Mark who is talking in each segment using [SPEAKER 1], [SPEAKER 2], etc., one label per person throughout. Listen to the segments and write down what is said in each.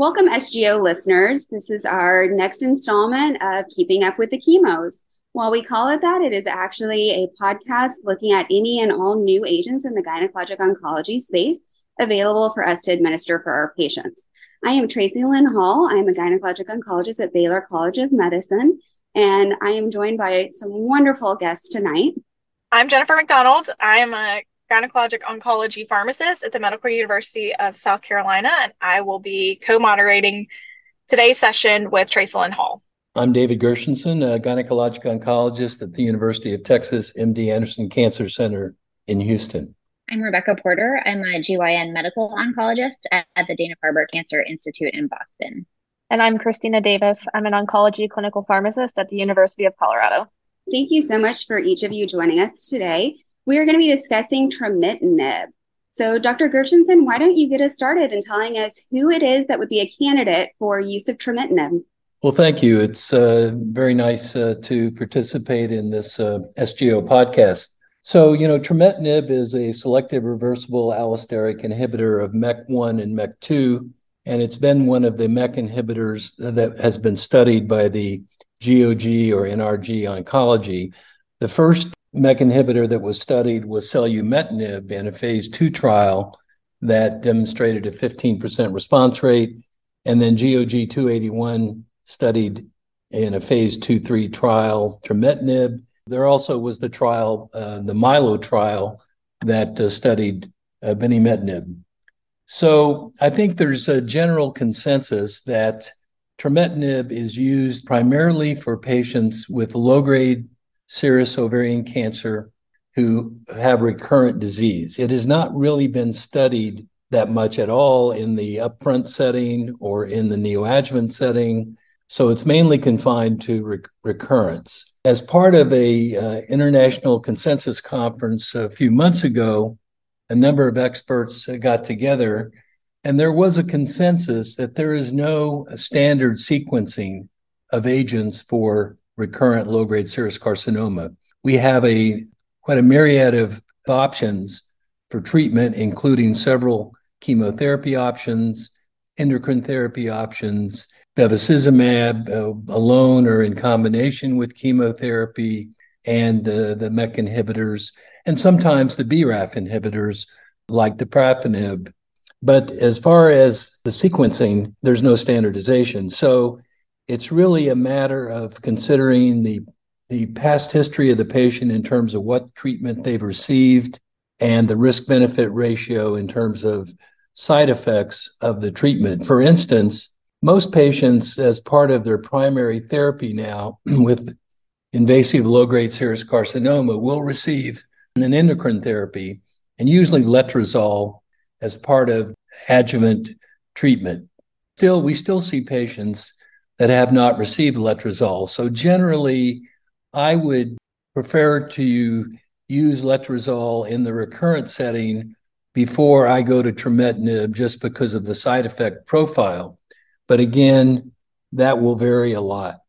[SPEAKER 1] Welcome, SGO listeners. This is our next installment of Keeping Up with the Chemos. While we call it that, it is actually a podcast looking at any and all new agents in the gynecologic oncology space available for us to administer for our patients. I am Tracilyn Hall. I am a gynecologic oncologist at Baylor College of Medicine, and I am joined by some wonderful guests tonight.
[SPEAKER 2] I'm Jennifer MacDonald. I am a gynecologic oncology pharmacist at the Medical University of South Carolina, and I will be co moderating today's session with Tracilyn Hall.
[SPEAKER 3] I'm David Gershenson, a gynecologic oncologist at the University of Texas MD Anderson Cancer Center in Houston.
[SPEAKER 4] I'm Rebecca Porter. I'm a GYN medical oncologist at, at the Dana Farber Cancer Institute in Boston.
[SPEAKER 5] And I'm Christina Davis. I'm an oncology clinical pharmacist at the University of Colorado.
[SPEAKER 1] Thank you so much for each of you joining us today we are going to be discussing trametinib. So, Dr. Gershenson, why don't you get us started in telling us who it is that would be a candidate for use of trametinib?
[SPEAKER 3] Well, thank you. It's uh, very nice uh, to participate in this uh, SGO podcast. So, you know, trametinib is a selective reversible allosteric inhibitor of MEK1 and MEK2, and it's been one of the MEK inhibitors that has been studied by the GOG or NRG oncology. The first MEK inhibitor that was studied was selumetinib in a phase two trial that demonstrated a 15% response rate. And then GOG 281 studied in a phase two, three trial trametinib. There also was the trial, uh, the Milo trial, that uh, studied uh, binimetinib. So I think there's a general consensus that trametinib is used primarily for patients with low grade serous ovarian cancer who have recurrent disease. It has not really been studied that much at all in the upfront setting or in the neoadjuvant setting. So it's mainly confined to re- recurrence. As part of a uh, international consensus conference a few months ago, a number of experts got together, and there was a consensus that there is no standard sequencing of agents for recurrent low grade serous carcinoma. We have a quite a myriad of options for treatment, including several chemotherapy options, endocrine therapy options, bevacizumab uh, alone or in combination with chemotherapy, and uh, the MEK inhibitors, and sometimes the BRAF inhibitors like dabrafenib. But as far as the sequencing, there's no standardization. So it's really a matter of considering the the past history of the patient in terms of what treatment they've received and the risk benefit ratio in terms of side effects of the treatment. For instance, most patients, as part of their primary therapy now with invasive low grade serous carcinoma, will receive an endocrine therapy and usually letrozole as part of adjuvant treatment. Still, we still see patients that have not received letrozole. So generally, I would prefer to use letrozole in the recurrent setting before I go to trametinib just because of the side effect profile. But again, that will vary a lot.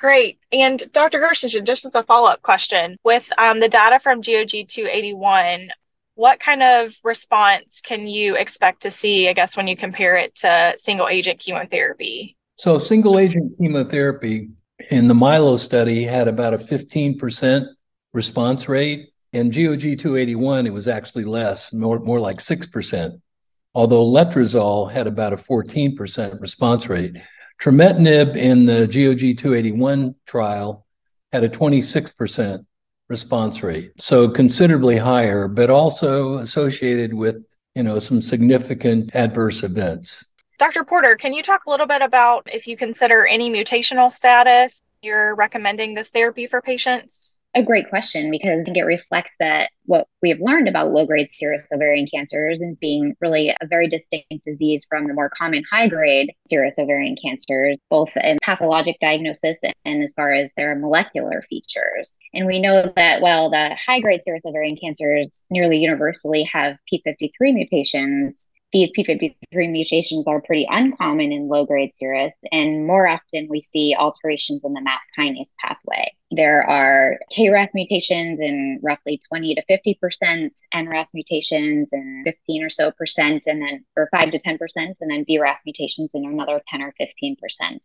[SPEAKER 2] Great. And Dr. Gershenson, just as a follow up question, with um, the data from GOG 281, what kind of response can you expect to see, I guess, when you compare it to single agent chemotherapy?
[SPEAKER 3] So, single agent chemotherapy in the Milo study had about a 15% response rate. In GOG 281, it was actually less, more, more like 6%, although letrozole had about a 14% response rate. Trametinib in the GOG 281 trial had a 26% response rate, so considerably higher, but also associated with you know some significant adverse events.
[SPEAKER 2] Dr. Porter, can you talk a little bit about if you consider any mutational status you're recommending this therapy for patients?
[SPEAKER 4] A great question because I think it reflects that what we have learned about low grade serous ovarian cancers and being really a very distinct disease from the more common high grade serous ovarian cancers, both in pathologic diagnosis and as far as their molecular features. And we know that while the high grade serous ovarian cancers nearly universally have P53 mutations, these P53 mutations are pretty uncommon in low grade serous, and more often we see alterations in the MAP kinase pathway. There are KRAS mutations in roughly 20 to 50%, NRAS mutations in 15 or so percent, and then, or 5 to 10%, and then BRAF mutations in another 10 or 15%.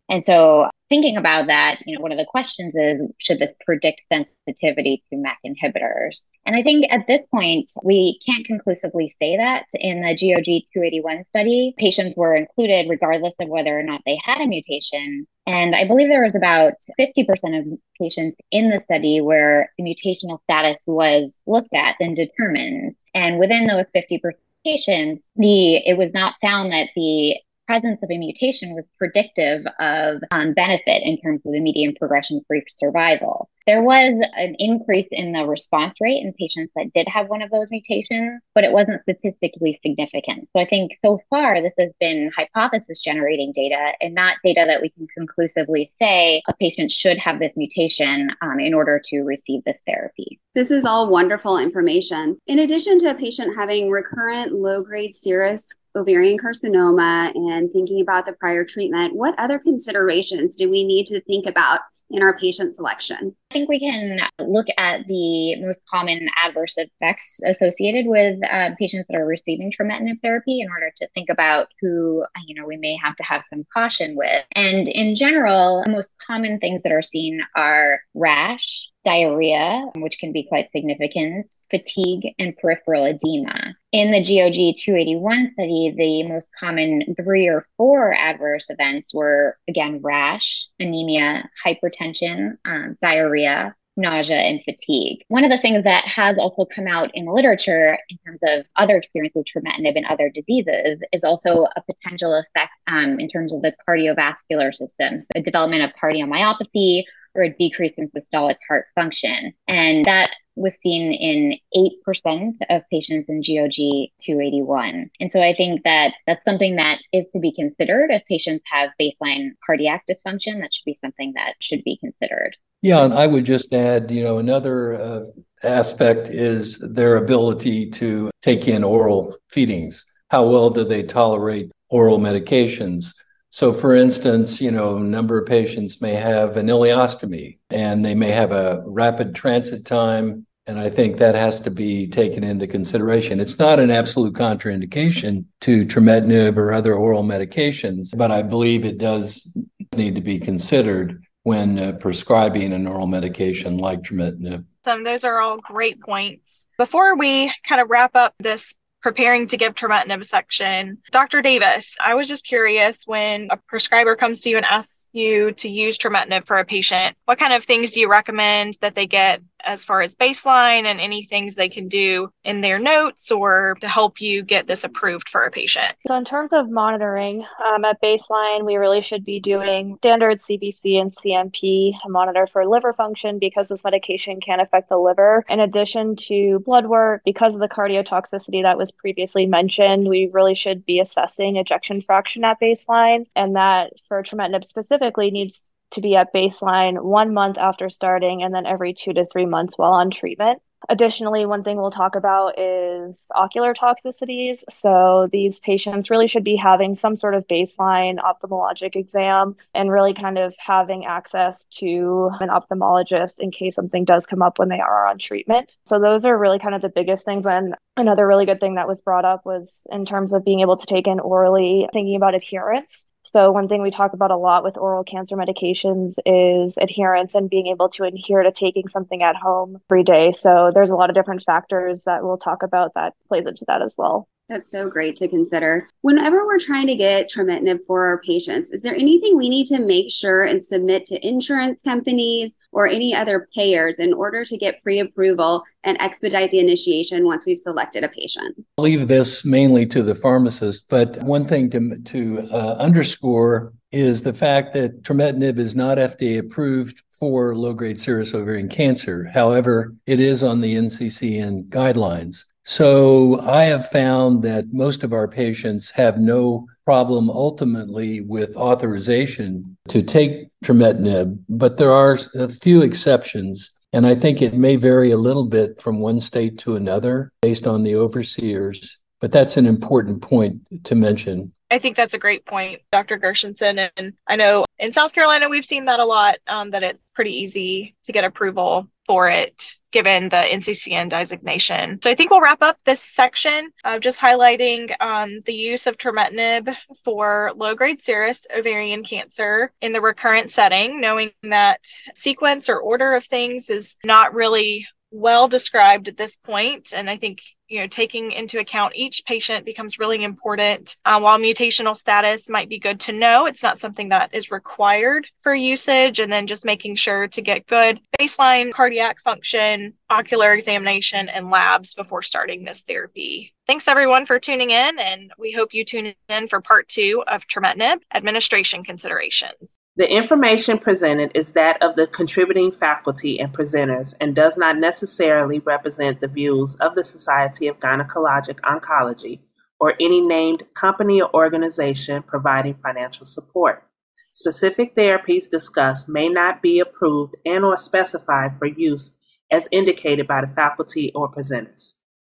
[SPEAKER 4] And so thinking about that, you know, one of the questions is should this predict sensitivity to MEK inhibitors? And I think at this point, we can't conclusively say that. In the GOG 281 study, patients were included regardless of whether or not they had a mutation. And I believe there was about 50% of patients in the study where the mutational status was looked at and determined. And within those 50% patients, the it was not found that the presence of a mutation was predictive of um, benefit in terms of the median progression free survival. There was an increase in the response rate in patients that did have one of those mutations, but it wasn't statistically significant. So I think so far this has been hypothesis generating data and not data that we can conclusively say a patient should have this mutation um, in order to receive this therapy.
[SPEAKER 1] This is all wonderful information. In addition to a patient having recurrent low grade serous ovarian carcinoma and thinking about the prior treatment, what other considerations do we need to think about in our patient selection?
[SPEAKER 4] I think we can look at the most common adverse effects associated with uh, patients that are receiving trametinib therapy in order to think about who, you know, we may have to have some caution with. And in general, the most common things that are seen are rash, diarrhea, which can be quite significant, fatigue, and peripheral edema. In the GOG 281 study, the most common three or four adverse events were again rash, anemia, hypertension, um, diarrhea, nausea and fatigue. One of the things that has also come out in the literature in terms of other experience with trametinib in other diseases is also a potential effect um, in terms of the cardiovascular system, so the development of cardiomyopathy or a decrease in systolic heart function. And that was seen in 8% of patients in GOG 281. And so I think that that's something that is to be considered. If patients have baseline cardiac dysfunction, that should be something that should be considered.
[SPEAKER 3] Yeah, and I would just add, you know, another uh, aspect is their ability to take in oral feedings. How well do they tolerate oral medications? So, for instance, you know, a number of patients may have an ileostomy and they may have a rapid transit time. And I think that has to be taken into consideration. It's not an absolute contraindication to trametinib or other oral medications, but I believe it does need to be considered when uh, prescribing an oral medication like trametinib.
[SPEAKER 2] Those are all great points. Before we kind of wrap up this preparing to give trametinib section. Dr. Davis, I was just curious when a prescriber comes to you and asks you to use trametinib for a patient, what kind of things do you recommend that they get as far as baseline and any things they can do in their notes or to help you get this approved for a patient?
[SPEAKER 5] So, in terms of monitoring um, at baseline, we really should be doing standard CBC and CMP to monitor for liver function because this medication can affect the liver. In addition to blood work, because of the cardiotoxicity that was previously mentioned, we really should be assessing ejection fraction at baseline, and that for trametinib specifically needs to be at baseline one month after starting and then every two to three months while on treatment. Additionally, one thing we'll talk about is ocular toxicities. So, these patients really should be having some sort of baseline ophthalmologic exam and really kind of having access to an ophthalmologist in case something does come up when they are on treatment. So, those are really kind of the biggest things. And another really good thing that was brought up was in terms of being able to take in orally, thinking about adherence. So, one thing we talk about a lot with oral cancer medications is adherence and being able to adhere to taking something at home every day. So, there's a lot of different factors that we'll talk about that plays into that as well.
[SPEAKER 1] That's so great to consider. Whenever we're trying to get trametinib for our patients, is there anything we need to make sure and submit to insurance companies or any other payers in order to get pre approval and expedite the initiation once we've selected a patient?
[SPEAKER 3] I'll leave this mainly to the pharmacist, but one thing to, to uh, underscore is the fact that trametinib is not FDA approved for low grade serous ovarian cancer. However, it is on the NCCN guidelines. So I have found that most of our patients have no problem ultimately with authorization to take trametinib, but there are a few exceptions. And I think it may vary a little bit from one state to another based on the overseers. But that's an important point to mention.
[SPEAKER 2] I think that's a great point, Dr. Gershenson. And I know in South Carolina, we've seen that a lot, um, that it's pretty easy to get approval for it given the NCCN designation. So I think we'll wrap up this section of just highlighting um, the use of trametinib for low grade serous ovarian cancer in the recurrent setting, knowing that sequence or order of things is not really well described at this point and i think you know taking into account each patient becomes really important. Uh, while mutational status might be good to know it's not something that is required for usage and then just making sure to get good baseline cardiac function ocular examination and labs before starting this therapy. Thanks everyone for tuning in and we hope you tune in for part two of trametinib administration considerations
[SPEAKER 6] the information presented is that of the contributing faculty and presenters and does not necessarily represent the views of the Society of Gynecologic Oncology or any named company or organization providing financial support. Specific therapies discussed may not be approved and or specified for use as indicated by the faculty or presenters.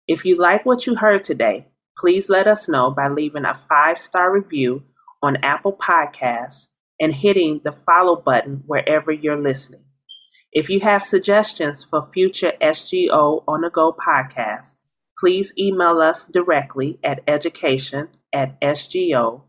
[SPEAKER 6] If you like what you heard today, please let us know by leaving a five-star review on Apple Podcasts and hitting the follow button wherever you're listening. If you have suggestions for future SGO on the go podcasts, please email us directly at education at sgo.org.